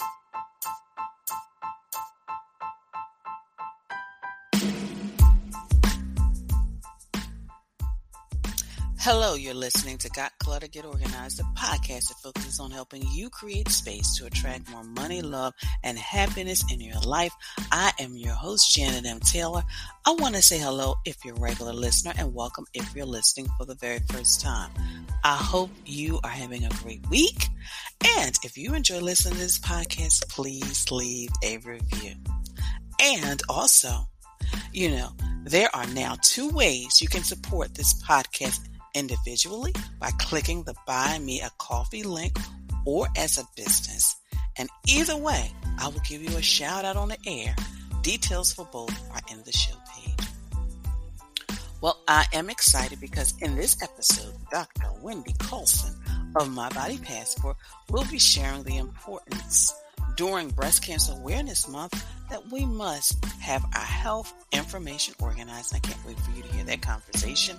あ! Hello, you're listening to Got Clutter Get Organized, a podcast that focuses on helping you create space to attract more money, love, and happiness in your life. I am your host, Janet M. Taylor. I want to say hello if you're a regular listener and welcome if you're listening for the very first time. I hope you are having a great week. And if you enjoy listening to this podcast, please leave a review. And also, you know, there are now two ways you can support this podcast individually by clicking the Buy Me a Coffee link or as a business. And either way, I will give you a shout out on the air. Details for both are in the show page. Well, I am excited because in this episode, Dr. Wendy Coulson of My Body Passport will be sharing the importance during Breast Cancer Awareness Month that we must have our health information organized. I can't wait for you to hear that conversation.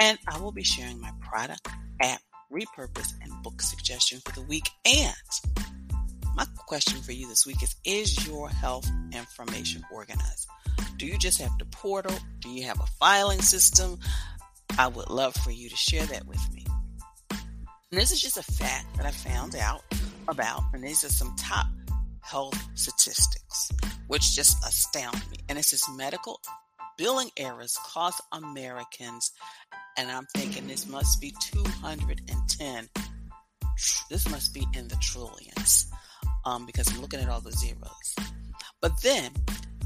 And I will be sharing my product, app, repurpose, and book suggestion for the week. And my question for you this week is Is your health information organized? Do you just have the portal? Do you have a filing system? I would love for you to share that with me. And this is just a fact that I found out about, and these are some top health statistics, which just astound me. And it says medical billing errors cost Americans, and I'm thinking this must be 210. This must be in the trillions um, because I'm looking at all the zeros. But then,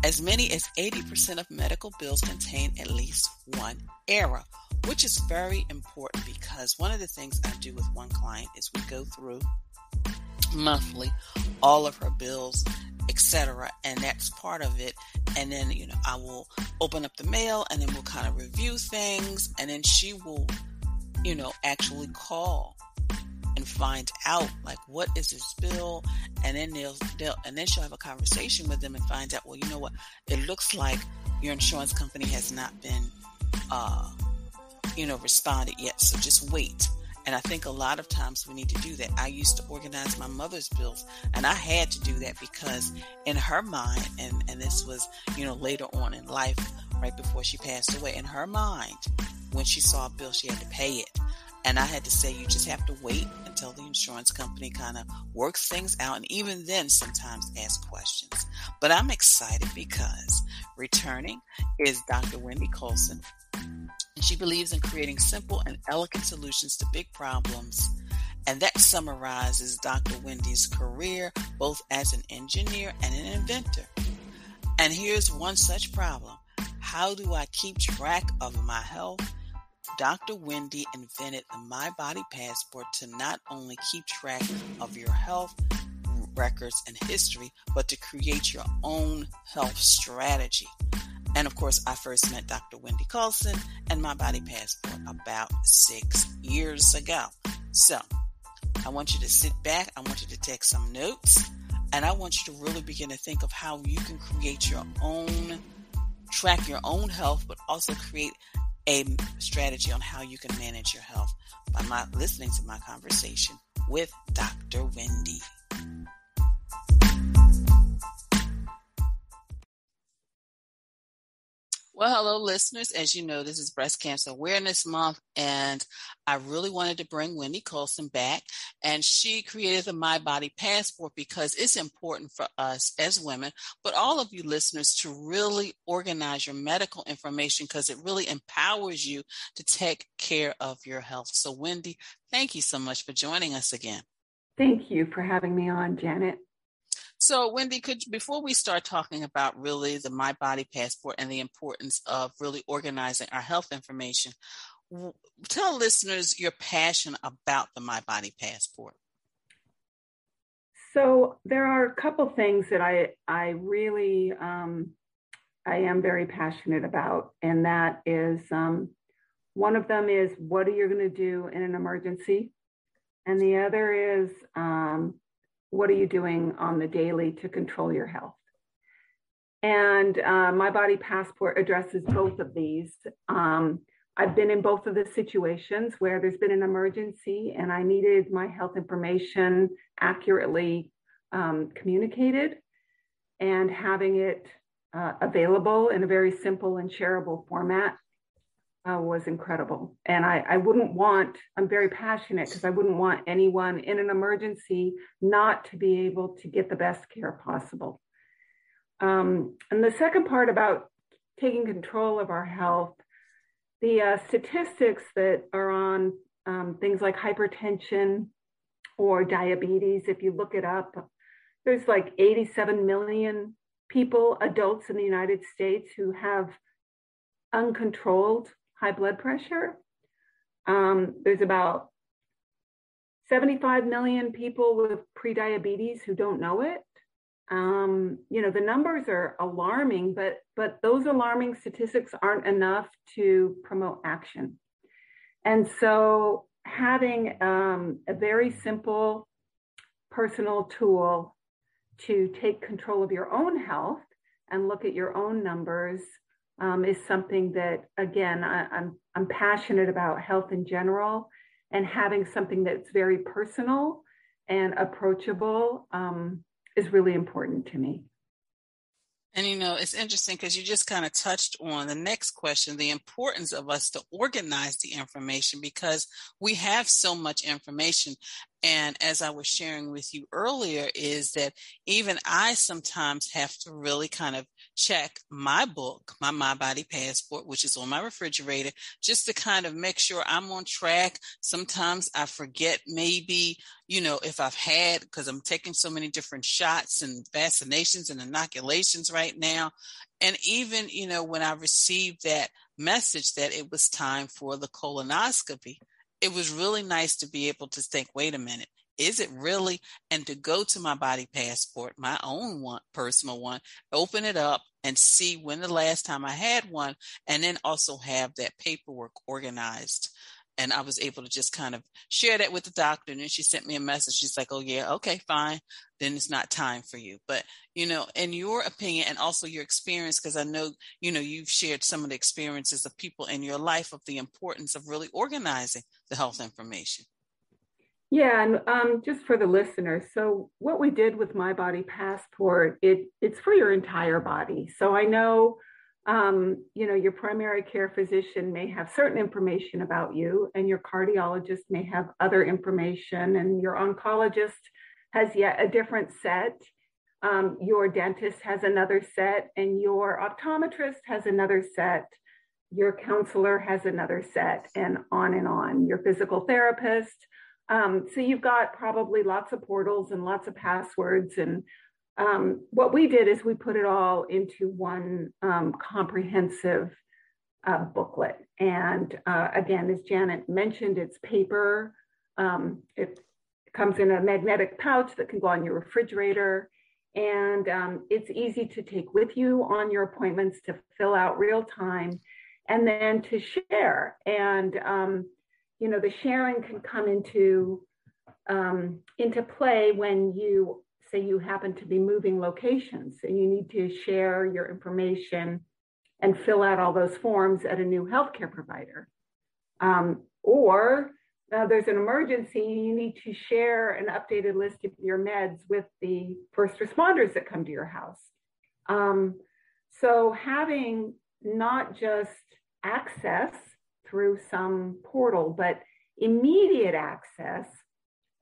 as many as 80% of medical bills contain at least one error, which is very important because one of the things I do with one client is we go through monthly all of her bills etc and that's part of it. And then you know i will open up the mail and then we'll kind of review things and then she will you know actually call and find out like what is this bill? And then they'll, they'll and then she'll have a conversation with them and find out well you know what? It looks like your insurance company has not been uh you know responded yet so just wait and I think a lot of times we need to do that. I used to organize my mother's bills and I had to do that because in her mind, and, and this was, you know, later on in life, right before she passed away, in her mind, when she saw a bill, she had to pay it. And I had to say, you just have to wait until the insurance company kind of works things out. And even then, sometimes ask questions. But I'm excited because returning is Dr. Wendy Coulson, she believes in creating simple and elegant solutions to big problems. And that summarizes Dr. Wendy's career both as an engineer and an inventor. And here's one such problem How do I keep track of my health? Dr. Wendy invented the My Body Passport to not only keep track of your health records and history, but to create your own health strategy. And of course, I first met Dr. Wendy Coulson and My Body Passport about six years ago. So I want you to sit back. I want you to take some notes. And I want you to really begin to think of how you can create your own, track your own health, but also create a strategy on how you can manage your health by my listening to my conversation with Dr. Wendy. Well, hello, listeners. As you know, this is Breast Cancer Awareness Month, and I really wanted to bring Wendy Coulson back. And she created the My Body Passport because it's important for us as women, but all of you listeners to really organize your medical information because it really empowers you to take care of your health. So, Wendy, thank you so much for joining us again. Thank you for having me on, Janet. So, Wendy, could before we start talking about really the My Body Passport and the importance of really organizing our health information, tell listeners your passion about the My Body Passport. So, there are a couple things that I I really um, I am very passionate about, and that is um, one of them is what are you going to do in an emergency, and the other is um, what are you doing on the daily to control your health? And uh, my body passport addresses both of these. Um, I've been in both of the situations where there's been an emergency and I needed my health information accurately um, communicated and having it uh, available in a very simple and shareable format uh, was incredible. And I, I wouldn't want, I'm very passionate because I wouldn't want anyone in an emergency not to be able to get the best care possible. Um, and the second part about taking control of our health, the uh, statistics that are on um, things like hypertension or diabetes, if you look it up, there's like 87 million people, adults in the United States, who have uncontrolled high blood pressure. Um, there's about 75 million people with prediabetes who don't know it. Um, you know, the numbers are alarming, but but those alarming statistics aren't enough to promote action. And so having um, a very simple personal tool to take control of your own health and look at your own numbers um, is something that, again, I, I'm, I'm passionate about health in general and having something that's very personal and approachable um, is really important to me. And you know, it's interesting because you just kind of touched on the next question the importance of us to organize the information because we have so much information. And as I was sharing with you earlier, is that even I sometimes have to really kind of check my book, my My Body Passport, which is on my refrigerator, just to kind of make sure I'm on track. Sometimes I forget maybe, you know, if I've had, because I'm taking so many different shots and vaccinations and inoculations right now. And even, you know, when I received that message that it was time for the colonoscopy, it was really nice to be able to think, wait a minute, is it really? And to go to my body passport, my own one, personal one, open it up and see when the last time I had one, and then also have that paperwork organized. And I was able to just kind of share that with the doctor. And then she sent me a message. She's like, oh, yeah, okay, fine. Then it's not time for you. But, you know, in your opinion and also your experience, because I know, you know, you've shared some of the experiences of people in your life of the importance of really organizing the health information. Yeah, and um, just for the listeners, so what we did with My Body Passport, it it's for your entire body. So I know, um, you know, your primary care physician may have certain information about you, and your cardiologist may have other information, and your oncologist has yet a different set. Um, your dentist has another set, and your optometrist has another set. Your counselor has another set, and on and on. Your physical therapist um, so you've got probably lots of portals and lots of passwords. And um, what we did is we put it all into one um, comprehensive uh, booklet. And uh, again, as Janet mentioned, it's paper. Um, it comes in a magnetic pouch that can go on your refrigerator. And um, it's easy to take with you on your appointments to fill out real time and then to share. And um, you know, the sharing can come into um, into play when you say you happen to be moving locations and you need to share your information and fill out all those forms at a new healthcare provider. Um, or uh, there's an emergency, you need to share an updated list of your meds with the first responders that come to your house. Um, so having not just access through some portal, but immediate access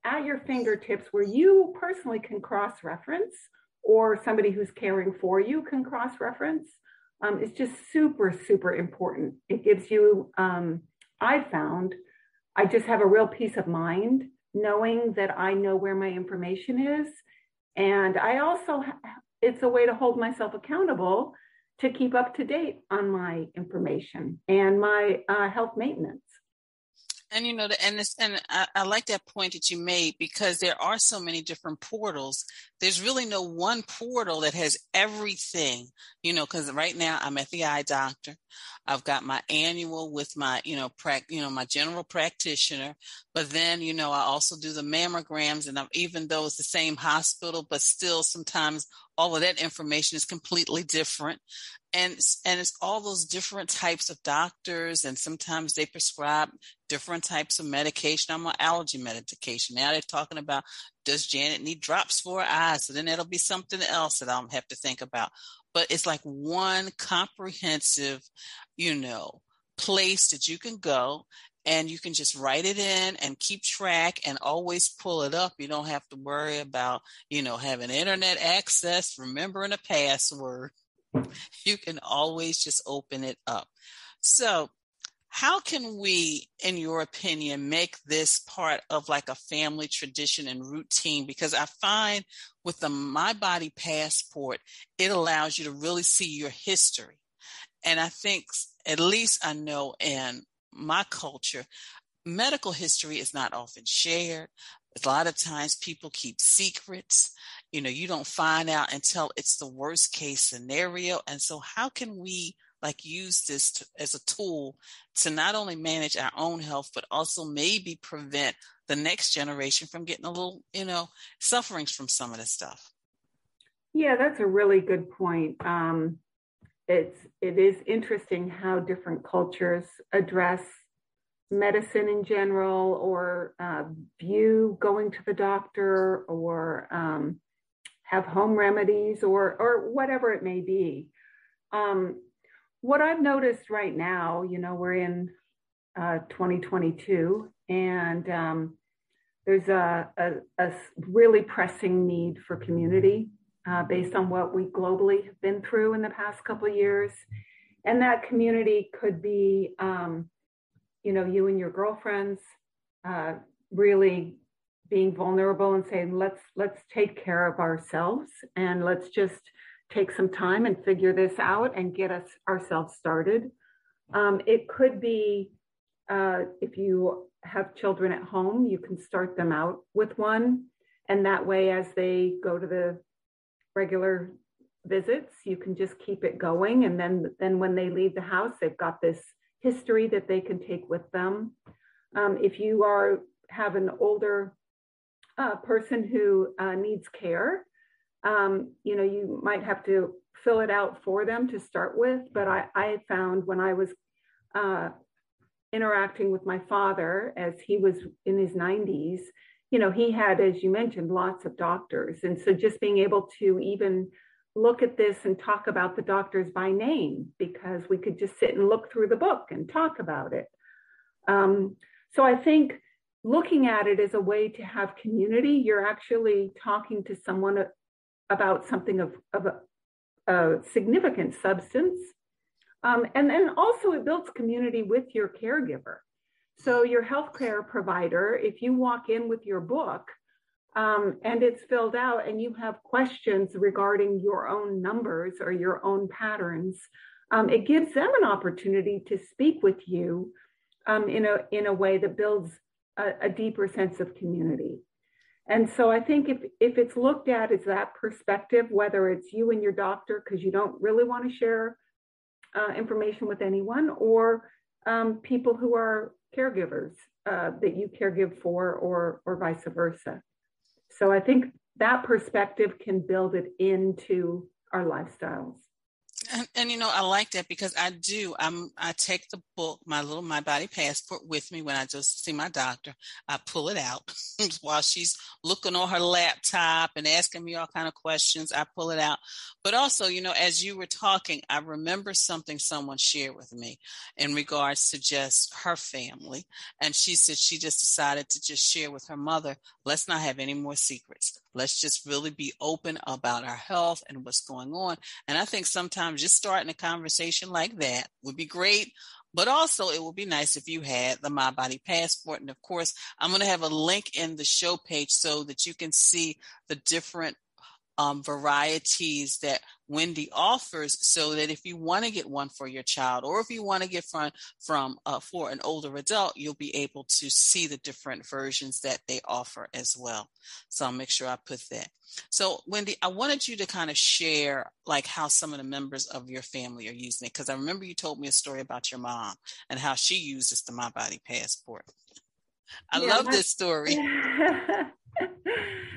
at your fingertips where you personally can cross reference or somebody who's caring for you can cross reference um, is just super, super important. It gives you, um, I found, I just have a real peace of mind knowing that I know where my information is. And I also, it's a way to hold myself accountable to keep up to date on my information and my uh, health maintenance. And you know, and this, and I, I, like that point that you made because there are so many different portals. There's really no one portal that has everything, you know, because right now I'm at the eye doctor. I've got my annual with my, you know, prac, you know, my general practitioner. But then, you know, I also do the mammograms, and I'm, even though it's the same hospital, but still sometimes all of that information is completely different. and and it's all those different types of doctors and sometimes they prescribe different types of medication. I'm on allergy medication. Now they're talking about does janet need drops for her eyes? So then that'll be something else that i'll have to think about. But it's like one comprehensive you know place that you can go and you can just write it in and keep track and always pull it up. You don't have to worry about, you know, having internet access, remembering a password. You can always just open it up. So, how can we, in your opinion, make this part of like a family tradition and routine? Because I find with the My Body Passport, it allows you to really see your history. And I think, at least I know in my culture, medical history is not often shared. A lot of times people keep secrets. You know, you don't find out until it's the worst case scenario. And so, how can we like use this to, as a tool to not only manage our own health, but also maybe prevent the next generation from getting a little, you know, sufferings from some of this stuff? Yeah, that's a really good point. Um, it's it is interesting how different cultures address medicine in general or uh, view going to the doctor or um, have home remedies or or whatever it may be. Um, what i've noticed right now you know we're in uh, 2022 and um, there's a, a, a, really pressing need for community uh, based on what we globally have been through in the past couple of years. And that community could be, um, you know, you and your girlfriends uh, really being vulnerable and saying, let's let's take care of ourselves and let's just take some time and figure this out and get us ourselves started. Um, it could be uh, if you have children at home, you can start them out with one. And that way, as they go to the regular visits. You can just keep it going. And then, then when they leave the house, they've got this history that they can take with them. Um, if you are have an older uh, person who uh, needs care, um, you know, you might have to fill it out for them to start with. But I, I found when I was uh, interacting with my father as he was in his 90s, you know, he had, as you mentioned, lots of doctors. And so just being able to even look at this and talk about the doctors by name because we could just sit and look through the book and talk about it. Um, so I think looking at it as a way to have community, you're actually talking to someone about something of, of a, a significant substance. Um, and then also it builds community with your caregiver. So, your healthcare provider, if you walk in with your book um, and it's filled out and you have questions regarding your own numbers or your own patterns, um, it gives them an opportunity to speak with you um, in, a, in a way that builds a, a deeper sense of community. And so I think if, if it's looked at as that perspective, whether it's you and your doctor, because you don't really want to share uh, information with anyone, or um, people who are caregivers uh, that you caregive for or or vice versa. So i think that perspective can build it into our lifestyles and, and, you know, I like that because I do. I'm I take the book, my little my body passport, with me when I just see my doctor. I pull it out while she's looking on her laptop and asking me all kind of questions. I pull it out. But also, you know, as you were talking, I remember something someone shared with me in regards to just her family, and she said she just decided to just share with her mother. Let's not have any more secrets. Let's just really be open about our health and what's going on. And I think sometimes just starting a conversation like that would be great. But also, it would be nice if you had the My Body Passport. And of course, I'm going to have a link in the show page so that you can see the different um, varieties that Wendy offers so that if you want to get one for your child or if you want to get from from uh, for an older adult you'll be able to see the different versions that they offer as well. So I'll make sure I put that. So Wendy I wanted you to kind of share like how some of the members of your family are using it because I remember you told me a story about your mom and how she uses the my body passport. I yeah, love this story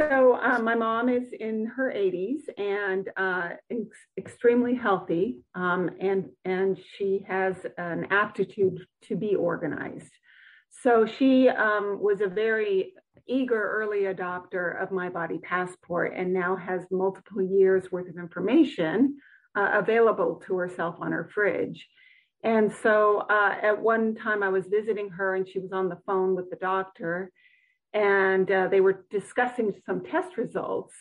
So uh, my mom is in her 80s and uh, ex- extremely healthy, um, and and she has an aptitude to be organized. So she um, was a very eager early adopter of My Body Passport, and now has multiple years worth of information uh, available to herself on her fridge. And so uh, at one time I was visiting her, and she was on the phone with the doctor and uh, they were discussing some test results.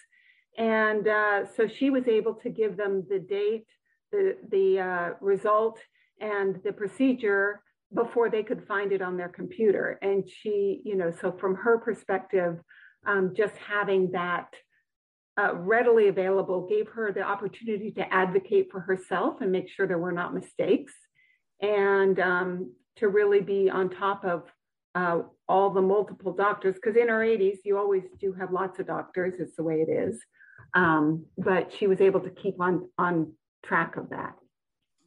And uh, so she was able to give them the date, the, the uh, result, and the procedure before they could find it on their computer. And she, you know, so from her perspective, um, just having that uh, readily available gave her the opportunity to advocate for herself and make sure there were not mistakes and um, to really be on top of uh, all the multiple doctors, because in her 80s, you always do have lots of doctors, it's the way it is. Um, but she was able to keep on, on track of that.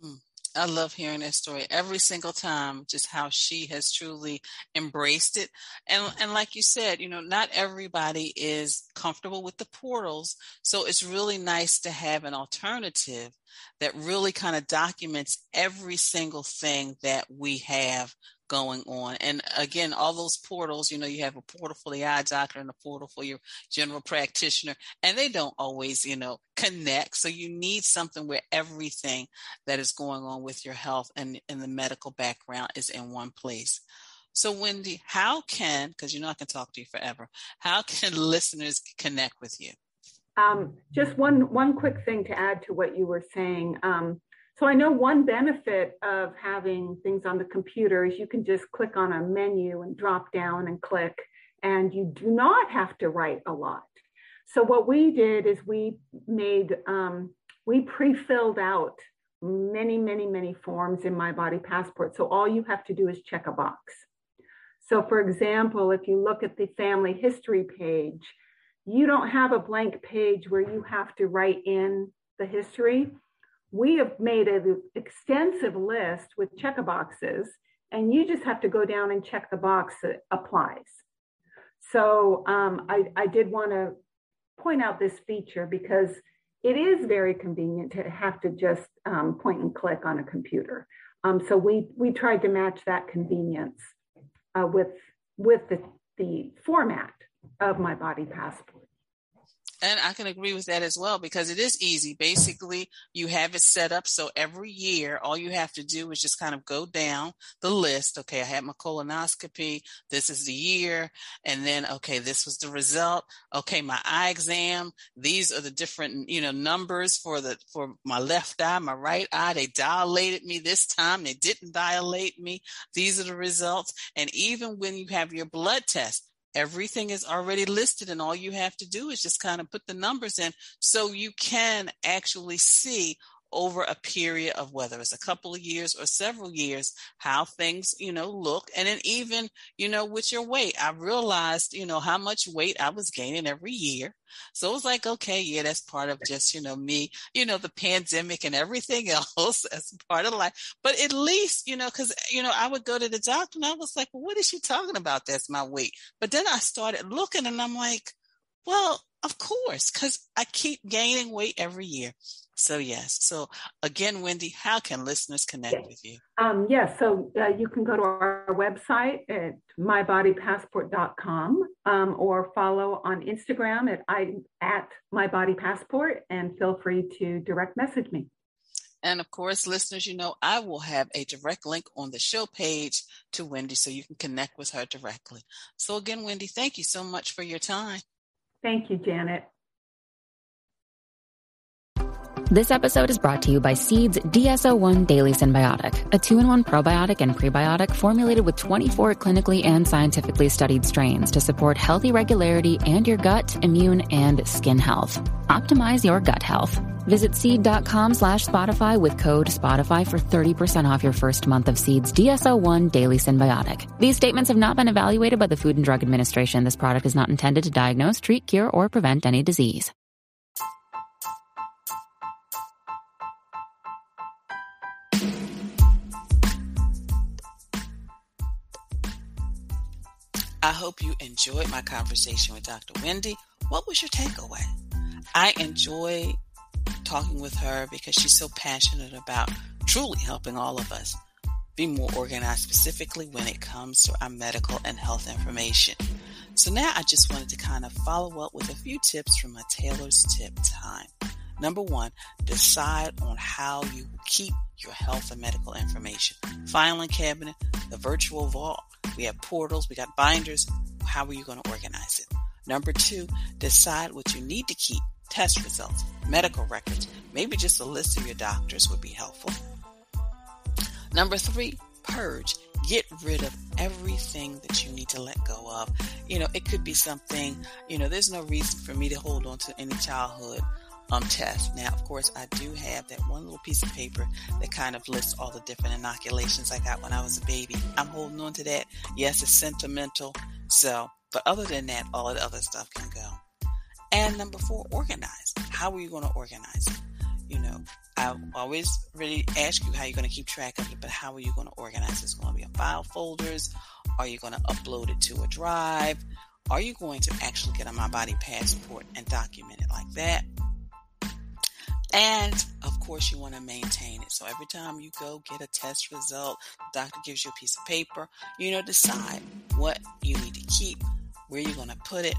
Mm. I love hearing that story every single time, just how she has truly embraced it. And and like you said, you know, not everybody is comfortable with the portals. So it's really nice to have an alternative that really kind of documents every single thing that we have going on. And again, all those portals, you know, you have a portal for the eye doctor and a portal for your general practitioner, and they don't always, you know, connect. So you need something where everything that is going on with your health and, and the medical background is in one place. So, Wendy, how can, because you know I can talk to you forever, how can listeners connect with you? Um, just one one quick thing to add to what you were saying. Um, so I know one benefit of having things on the computer is you can just click on a menu and drop down and click, and you do not have to write a lot. So what we did is we made, um, we pre-filled out many, many, many forms in My Body Passport. So all you have to do is check a box. So for example, if you look at the family history page, you don't have a blank page where you have to write in the history we have made an extensive list with check boxes, and you just have to go down and check the box that applies. So um, I, I did want to point out this feature because it is very convenient to have to just um, point and click on a computer. Um, so we we tried to match that convenience uh, with with the, the format of my body passport. And I can agree with that as well because it is easy. Basically, you have it set up so every year, all you have to do is just kind of go down the list. Okay, I had my colonoscopy. This is the year. And then, okay, this was the result. Okay, my eye exam. These are the different, you know, numbers for the, for my left eye, my right eye. They dilated me this time. They didn't dilate me. These are the results. And even when you have your blood test, everything is already listed and all you have to do is just kind of put the numbers in so you can actually see over a period of whether it's a couple of years or several years how things you know look and then even you know with your weight i realized you know how much weight i was gaining every year. So it was like okay yeah that's part of just you know me you know the pandemic and everything else as part of life. But at least you know because you know i would go to the doctor and i was like well, what is she talking about? That's my weight. But then i started looking and i'm like well of course because i keep gaining weight every year so yes. So again, Wendy, how can listeners connect yes. with you? Um, yes. So uh, you can go to our website at mybodypassport.com um, or follow on Instagram at I at mybodypassport and feel free to direct message me. And of course, listeners, you know, I will have a direct link on the show page to Wendy so you can connect with her directly. So again, Wendy, thank you so much for your time. Thank you, Janet. This episode is brought to you by Seed's DSO1 Daily Synbiotic, a two in one probiotic and prebiotic formulated with 24 clinically and scientifically studied strains to support healthy regularity and your gut, immune, and skin health. Optimize your gut health. Visit seed.com slash Spotify with code Spotify for 30% off your first month of Seed's DSO1 Daily Synbiotic. These statements have not been evaluated by the Food and Drug Administration. This product is not intended to diagnose, treat, cure, or prevent any disease. I hope you enjoyed my conversation with Dr. Wendy what was your takeaway? I enjoy talking with her because she's so passionate about truly helping all of us be more organized, specifically when it comes to our medical and health information. So now I just wanted to kind of follow up with a few tips from my Taylor's Tip time. Number one, decide on how you keep your health and medical information. Filing cabinet, the virtual vault. We have portals, we got binders. How are you going to organize it? Number two, decide what you need to keep. Test results, medical records, maybe just a list of your doctors would be helpful. Number three, purge. Get rid of everything that you need to let go of. You know, it could be something, you know, there's no reason for me to hold on to any childhood um, test. Now, of course, I do have that one little piece of paper that kind of lists all the different inoculations I got when I was a baby. I'm holding on to that. Yes, it's sentimental. So, but other than that, all the other stuff can go. And number four, organize. How are you going to organize it? You know, I always really ask you how you're going to keep track of it, but how are you going to organize it? It's going to be in file folders. Are you going to upload it to a drive? Are you going to actually get a My Body Passport and document it like that? And of course, you want to maintain it. So every time you go get a test result, doctor gives you a piece of paper, you know, decide what you need to keep, where you're going to put it,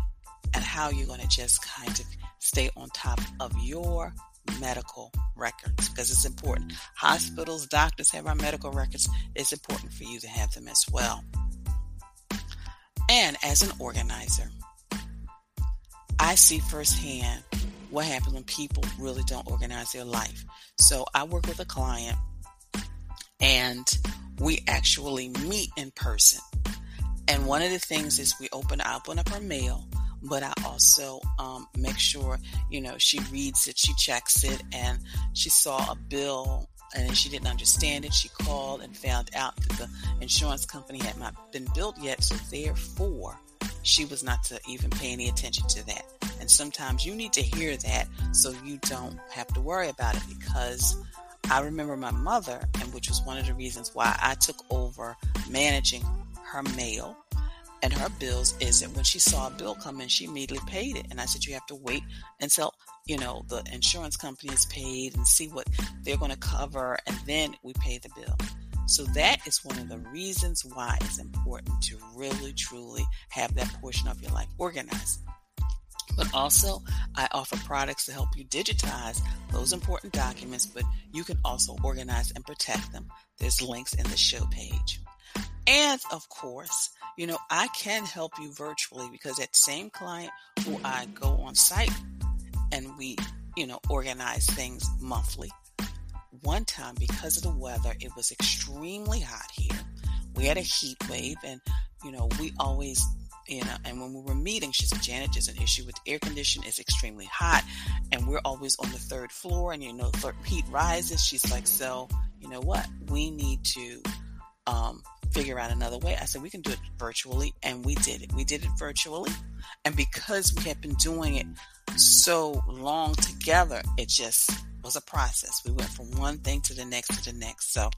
and how you're going to just kind of stay on top of your medical records because it's important. Hospitals, doctors have our medical records. It's important for you to have them as well. And as an organizer, I see firsthand what happens when people really don't organize their life. So I work with a client and we actually meet in person. And one of the things is we open, open up her mail, but I also um, make sure, you know, she reads it, she checks it, and she saw a bill and she didn't understand it. She called and found out that the insurance company had not been billed yet. So therefore, she was not to even pay any attention to that. And sometimes you need to hear that so you don't have to worry about it because I remember my mother, and which was one of the reasons why I took over managing her mail and her bills, is that when she saw a bill come in, she immediately paid it. And I said, you have to wait until, you know, the insurance company is paid and see what they're going to cover, and then we pay the bill. So that is one of the reasons why it's important to really truly have that portion of your life organized. But also, I offer products to help you digitize those important documents, but you can also organize and protect them. There's links in the show page. And of course, you know, I can help you virtually because that same client who I go on site and we, you know, organize things monthly one time because of the weather, it was extremely hot here. We had a heat wave, and you know, we always, you know, and when we were meeting, she said, Janet, there's an issue with air condition. It's extremely hot, and we're always on the third floor, and you know, heat rises. She's like, so, you know what? We need to um, figure out another way. I said, we can do it virtually, and we did it. We did it virtually, and because we had been doing it so long together, it just was a process. We went from one thing to the next to the next. So,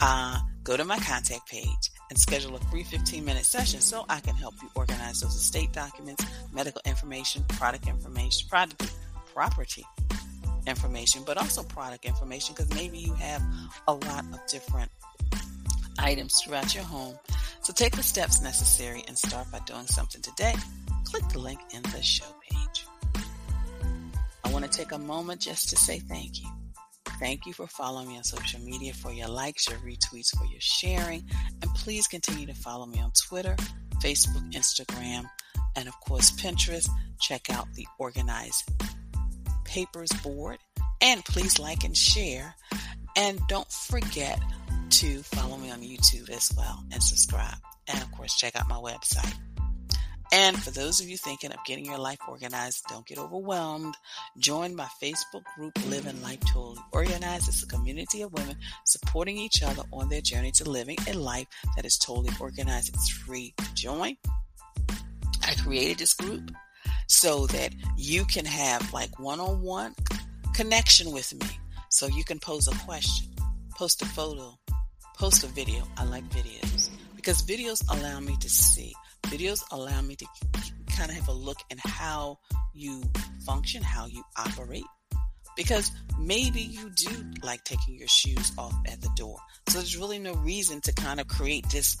uh, go to my contact page and schedule a free 15 minute session so I can help you organize those estate documents, medical information, product information, product, property information, but also product information because maybe you have a lot of different items throughout your home. So take the steps necessary and start by doing something today. Click the link in the show take a moment just to say thank you. Thank you for following me on social media, for your likes, your retweets, for your sharing. And please continue to follow me on Twitter, Facebook, Instagram, and of course, Pinterest. Check out the Organized Papers board. And please like and share. And don't forget to follow me on YouTube as well and subscribe. And of course, check out my website. And for those of you thinking of getting your life organized, don't get overwhelmed. Join my Facebook group, Living Life Totally Organized. It's a community of women supporting each other on their journey to living a life that is totally organized. It's free to join. I created this group so that you can have like one on one connection with me. So you can pose a question, post a photo, post a video. I like videos because videos allow me to see Videos allow me to kind of have a look in how you function, how you operate. Because maybe you do like taking your shoes off at the door. So there's really no reason to kind of create this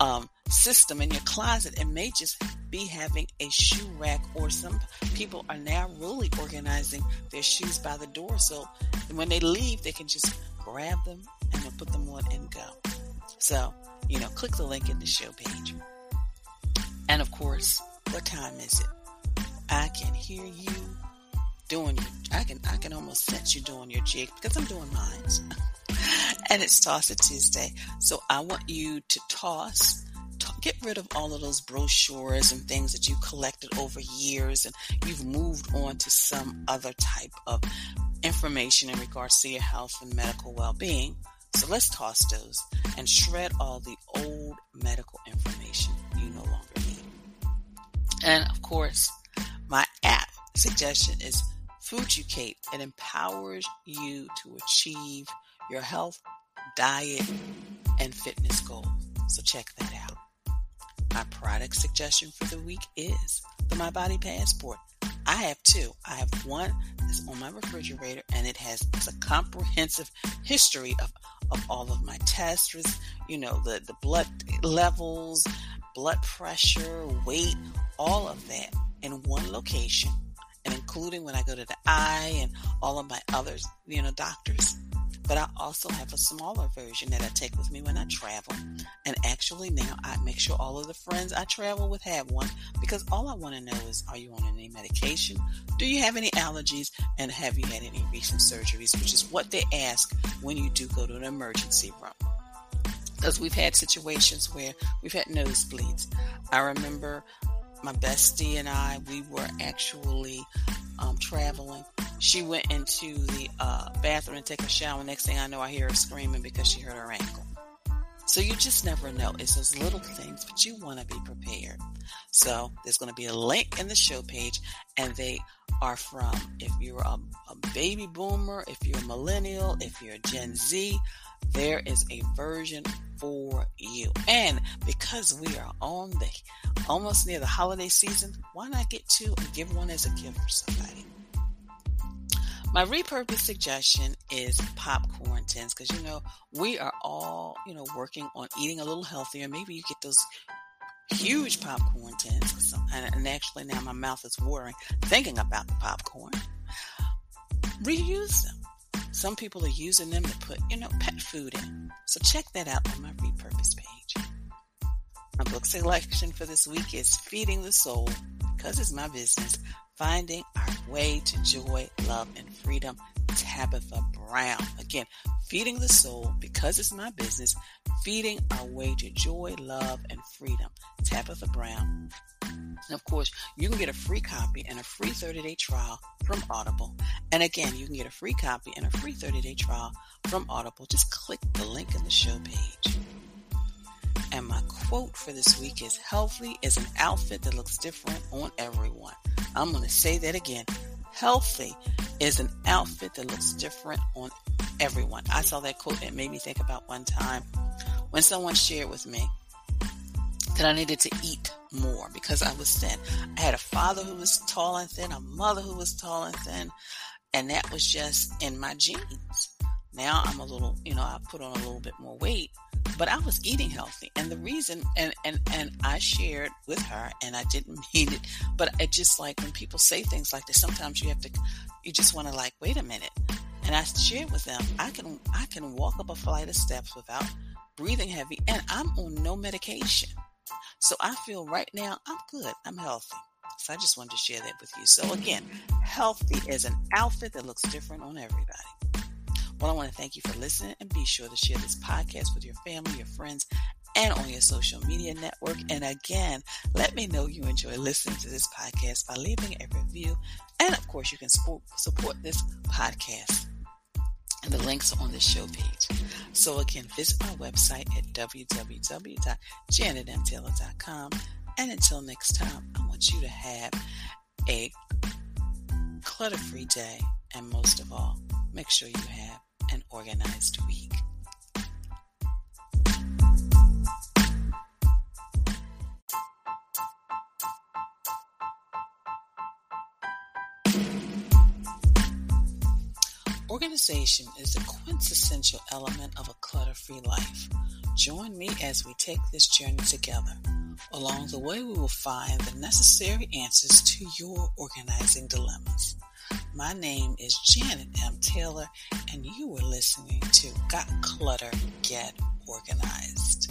um, system in your closet. It may just be having a shoe rack, or some people are now really organizing their shoes by the door. So when they leave, they can just grab them and put them on and go. So, you know, click the link in the show page. And of course, what time is it? I can hear you doing your, I can, I can almost sense you doing your jig because I'm doing mine. and it's Toss It Tuesday. So I want you to toss, get rid of all of those brochures and things that you collected over years and you've moved on to some other type of information in regards to your health and medical well-being. So let's toss those and shred all the old medical information you no longer. And of course, my app suggestion is Fooducate. It empowers you to achieve your health, diet, and fitness goals. So check that out. My product suggestion for the week is the My Body Passport. I have two. I have one that's on my refrigerator and it has a comprehensive history of, of all of my tests, you know, the, the blood levels, blood pressure, weight, all of that in one location and including when I go to the eye and all of my others, you know, doctors. But I also have a smaller version that I take with me when I travel. And actually now I make sure all of the friends I travel with have one because all I want to know is are you on any medication? Do you have any allergies? And have you had any recent surgeries? Which is what they ask when you do go to an emergency room because we've had situations where we've had nosebleeds. I remember my bestie and I, we were actually um, traveling. She went into the uh, bathroom to take a shower. Next thing I know, I hear her screaming because she hurt her ankle. So you just never know. It's those little things, but you want to be prepared. So there's going to be a link in the show page, and they are from if you're a, a baby boomer, if you're a millennial, if you're a Gen Z, there is a version for you. And because we are on the almost near the holiday season, why not get two and give one as a gift for somebody? My repurpose suggestion is popcorn tins because you know we are all you know working on eating a little healthier. Maybe you get those huge popcorn tins, and actually now my mouth is watering thinking about the popcorn. Reuse them. Some people are using them to put, you know, pet food in. So check that out on my repurpose page. My book selection for this week is Feeding the Soul, because it's my business, Finding Our Way to Joy, Love, and Freedom, Tabitha Brown. Again, Feeding the Soul, because it's my business, Feeding Our Way to Joy, Love, and Freedom, Tabitha Brown. And of course, you can get a free copy and a free 30 day trial from Audible. And again, you can get a free copy and a free 30 day trial from Audible. Just click the link in the show page. And my quote for this week is Healthy is an outfit that looks different on everyone. I'm going to say that again. Healthy is an outfit that looks different on everyone. I saw that quote and it made me think about one time when someone shared with me that I needed to eat more because I was thin. I had a father who was tall and thin, a mother who was tall and thin, and that was just in my genes. Now I'm a little, you know, I put on a little bit more weight, but I was eating healthy. And the reason, and, and, and I shared with her and I didn't mean it, but it just like when people say things like this, sometimes you have to, you just want to like, wait a minute. And I shared with them, I can, I can walk up a flight of steps without breathing heavy and I'm on no medication. So I feel right now I'm good. I'm healthy. So I just wanted to share that with you. So again, healthy is an outfit that looks different on everybody. Well, I want to thank you for listening and be sure to share this podcast with your family, your friends, and on your social media network. And again, let me know you enjoy listening to this podcast by leaving a review. And of course, you can support, this podcast and the links are on the show page. So again, visit my website at www.janetmtaylor.com. And until next time, I want you to have a clutter-free day. And most of all, make sure you have an organized week. Organization is the quintessential element of a clutter free life. Join me as we take this journey together. Along the way, we will find the necessary answers to your organizing dilemmas. My name is Janet M. Taylor, and you are listening to Got Clutter, Get Organized.